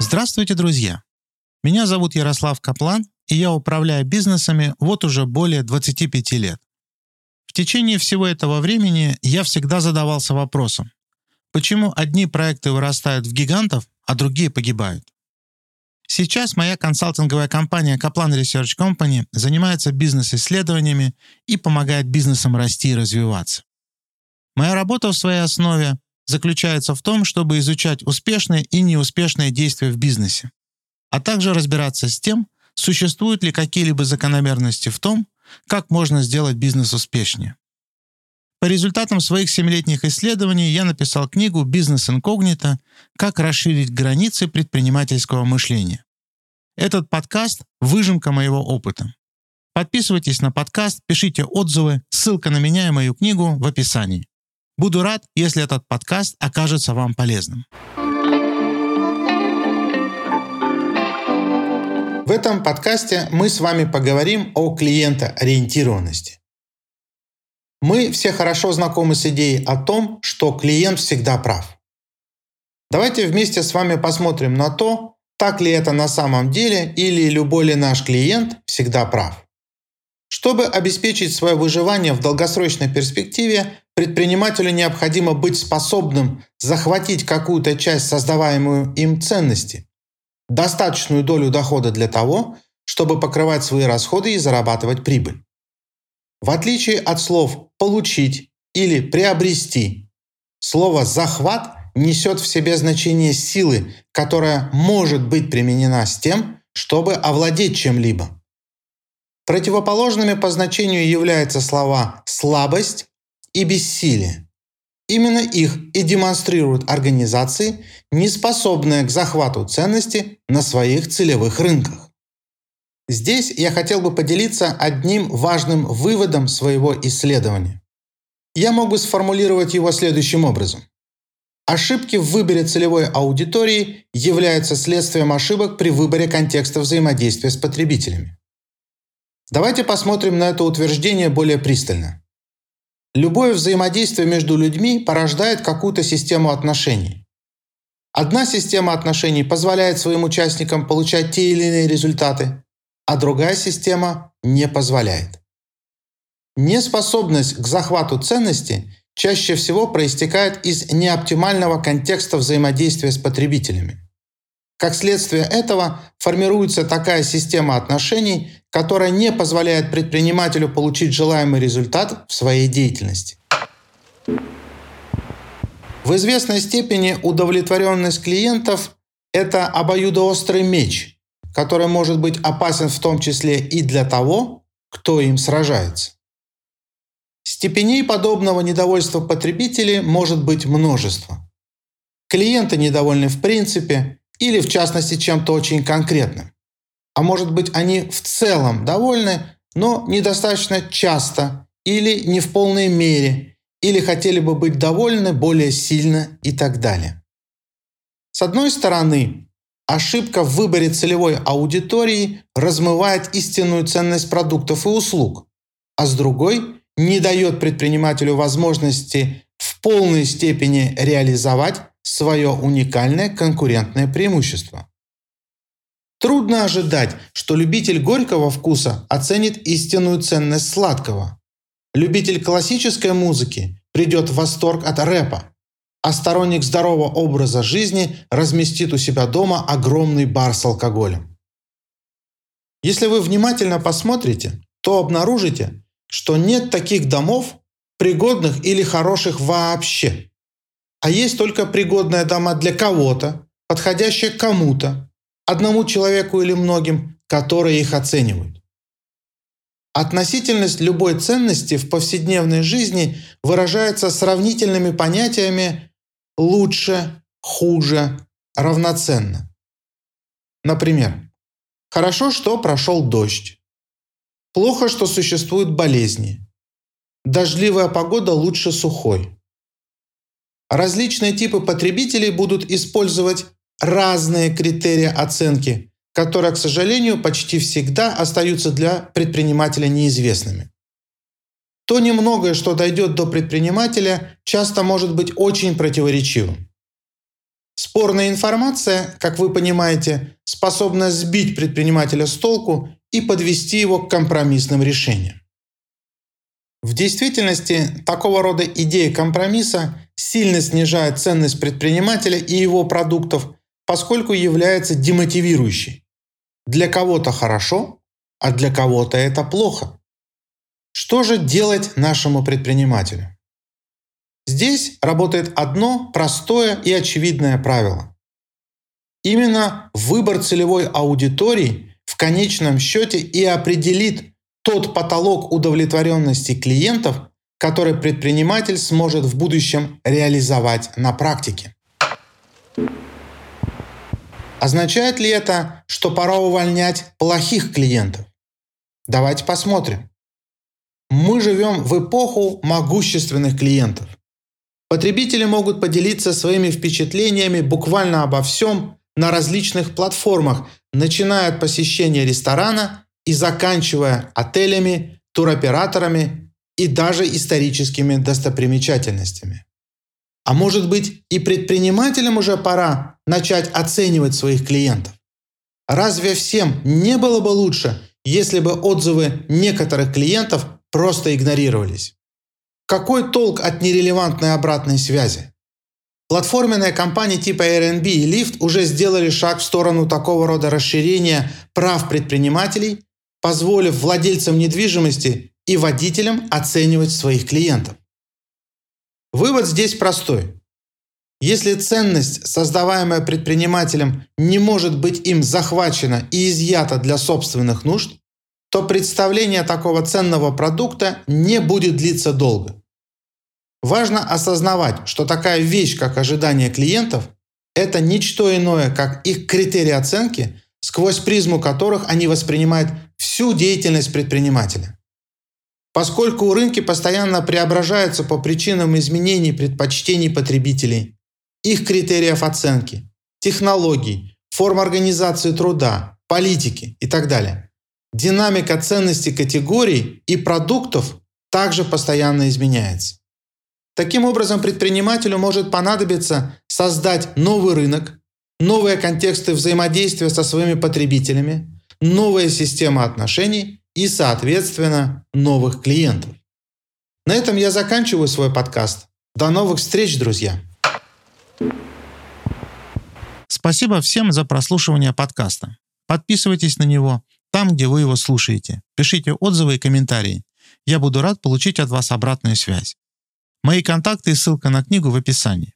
Здравствуйте, друзья! Меня зовут Ярослав Каплан, и я управляю бизнесами вот уже более 25 лет. В течение всего этого времени я всегда задавался вопросом, почему одни проекты вырастают в гигантов, а другие погибают. Сейчас моя консалтинговая компания Kaplan Research Company занимается бизнес-исследованиями и помогает бизнесам расти и развиваться. Моя работа в своей основе заключается в том, чтобы изучать успешные и неуспешные действия в бизнесе, а также разбираться с тем, существуют ли какие-либо закономерности в том, как можно сделать бизнес успешнее. По результатам своих семилетних исследований я написал книгу «Бизнес инкогнито. Как расширить границы предпринимательского мышления». Этот подкаст – выжимка моего опыта. Подписывайтесь на подкаст, пишите отзывы, ссылка на меня и мою книгу в описании. Буду рад, если этот подкаст окажется вам полезным. В этом подкасте мы с вами поговорим о клиентоориентированности. Мы все хорошо знакомы с идеей о том, что клиент всегда прав. Давайте вместе с вами посмотрим на то, так ли это на самом деле или любой ли наш клиент всегда прав. Чтобы обеспечить свое выживание в долгосрочной перспективе, предпринимателю необходимо быть способным захватить какую-то часть создаваемую им ценности, достаточную долю дохода для того, чтобы покрывать свои расходы и зарабатывать прибыль. В отличие от слов «получить» или «приобрести», слово «захват» несет в себе значение силы, которая может быть применена с тем, чтобы овладеть чем-либо. Противоположными по значению являются слова «слабость» и «бессилие». Именно их и демонстрируют организации, не способные к захвату ценности на своих целевых рынках. Здесь я хотел бы поделиться одним важным выводом своего исследования. Я могу сформулировать его следующим образом. Ошибки в выборе целевой аудитории являются следствием ошибок при выборе контекста взаимодействия с потребителями. Давайте посмотрим на это утверждение более пристально. Любое взаимодействие между людьми порождает какую-то систему отношений. Одна система отношений позволяет своим участникам получать те или иные результаты, а другая система не позволяет. Неспособность к захвату ценности чаще всего проистекает из неоптимального контекста взаимодействия с потребителями. Как следствие этого формируется такая система отношений, которая не позволяет предпринимателю получить желаемый результат в своей деятельности. В известной степени удовлетворенность клиентов – это обоюдоострый меч, который может быть опасен в том числе и для того, кто им сражается. Степеней подобного недовольства потребителей может быть множество. Клиенты недовольны в принципе, или в частности чем-то очень конкретным. А может быть они в целом довольны, но недостаточно часто или не в полной мере, или хотели бы быть довольны более сильно и так далее. С одной стороны, ошибка в выборе целевой аудитории размывает истинную ценность продуктов и услуг, а с другой не дает предпринимателю возможности в полной степени реализовать свое уникальное конкурентное преимущество. Трудно ожидать, что любитель горького вкуса оценит истинную ценность сладкого. Любитель классической музыки придет в восторг от рэпа, а сторонник здорового образа жизни разместит у себя дома огромный бар с алкоголем. Если вы внимательно посмотрите, то обнаружите, что нет таких домов, пригодных или хороших вообще а есть только пригодные дома для кого-то, подходящие кому-то, одному человеку или многим, которые их оценивают. Относительность любой ценности в повседневной жизни выражается сравнительными понятиями «лучше», «хуже», «равноценно». Например, хорошо, что прошел дождь. Плохо, что существуют болезни. Дождливая погода лучше сухой. Различные типы потребителей будут использовать разные критерии оценки, которые, к сожалению, почти всегда остаются для предпринимателя неизвестными. То немногое, что дойдет до предпринимателя, часто может быть очень противоречивым. Спорная информация, как вы понимаете, способна сбить предпринимателя с толку и подвести его к компромиссным решениям. В действительности, такого рода идея компромисса сильно снижает ценность предпринимателя и его продуктов, поскольку является демотивирующей. Для кого-то хорошо, а для кого-то это плохо. Что же делать нашему предпринимателю? Здесь работает одно простое и очевидное правило. Именно выбор целевой аудитории в конечном счете и определит тот потолок удовлетворенности клиентов, который предприниматель сможет в будущем реализовать на практике. Означает ли это, что пора увольнять плохих клиентов? Давайте посмотрим. Мы живем в эпоху могущественных клиентов. Потребители могут поделиться своими впечатлениями буквально обо всем на различных платформах, начиная от посещения ресторана и заканчивая отелями, туроператорами и даже историческими достопримечательностями. А может быть и предпринимателям уже пора начать оценивать своих клиентов? Разве всем не было бы лучше, если бы отзывы некоторых клиентов просто игнорировались? Какой толк от нерелевантной обратной связи? Платформенные компании типа Airbnb и Lyft уже сделали шаг в сторону такого рода расширения прав предпринимателей, позволив владельцам недвижимости и водителям оценивать своих клиентов. Вывод здесь простой. Если ценность, создаваемая предпринимателем, не может быть им захвачена и изъята для собственных нужд, то представление такого ценного продукта не будет длиться долго. Важно осознавать, что такая вещь, как ожидание клиентов, это ничто иное, как их критерии оценки, сквозь призму которых они воспринимают всю деятельность предпринимателя. Поскольку рынки постоянно преображаются по причинам изменений предпочтений потребителей, их критериев оценки, технологий, форм организации труда, политики и так далее. Динамика ценностей категорий и продуктов также постоянно изменяется. Таким образом, предпринимателю может понадобиться создать новый рынок, новые контексты взаимодействия со своими потребителями, новая система отношений и, соответственно, новых клиентов. На этом я заканчиваю свой подкаст. До новых встреч, друзья! Спасибо всем за прослушивание подкаста. Подписывайтесь на него – там, где вы его слушаете. Пишите отзывы и комментарии. Я буду рад получить от вас обратную связь. Мои контакты и ссылка на книгу в описании.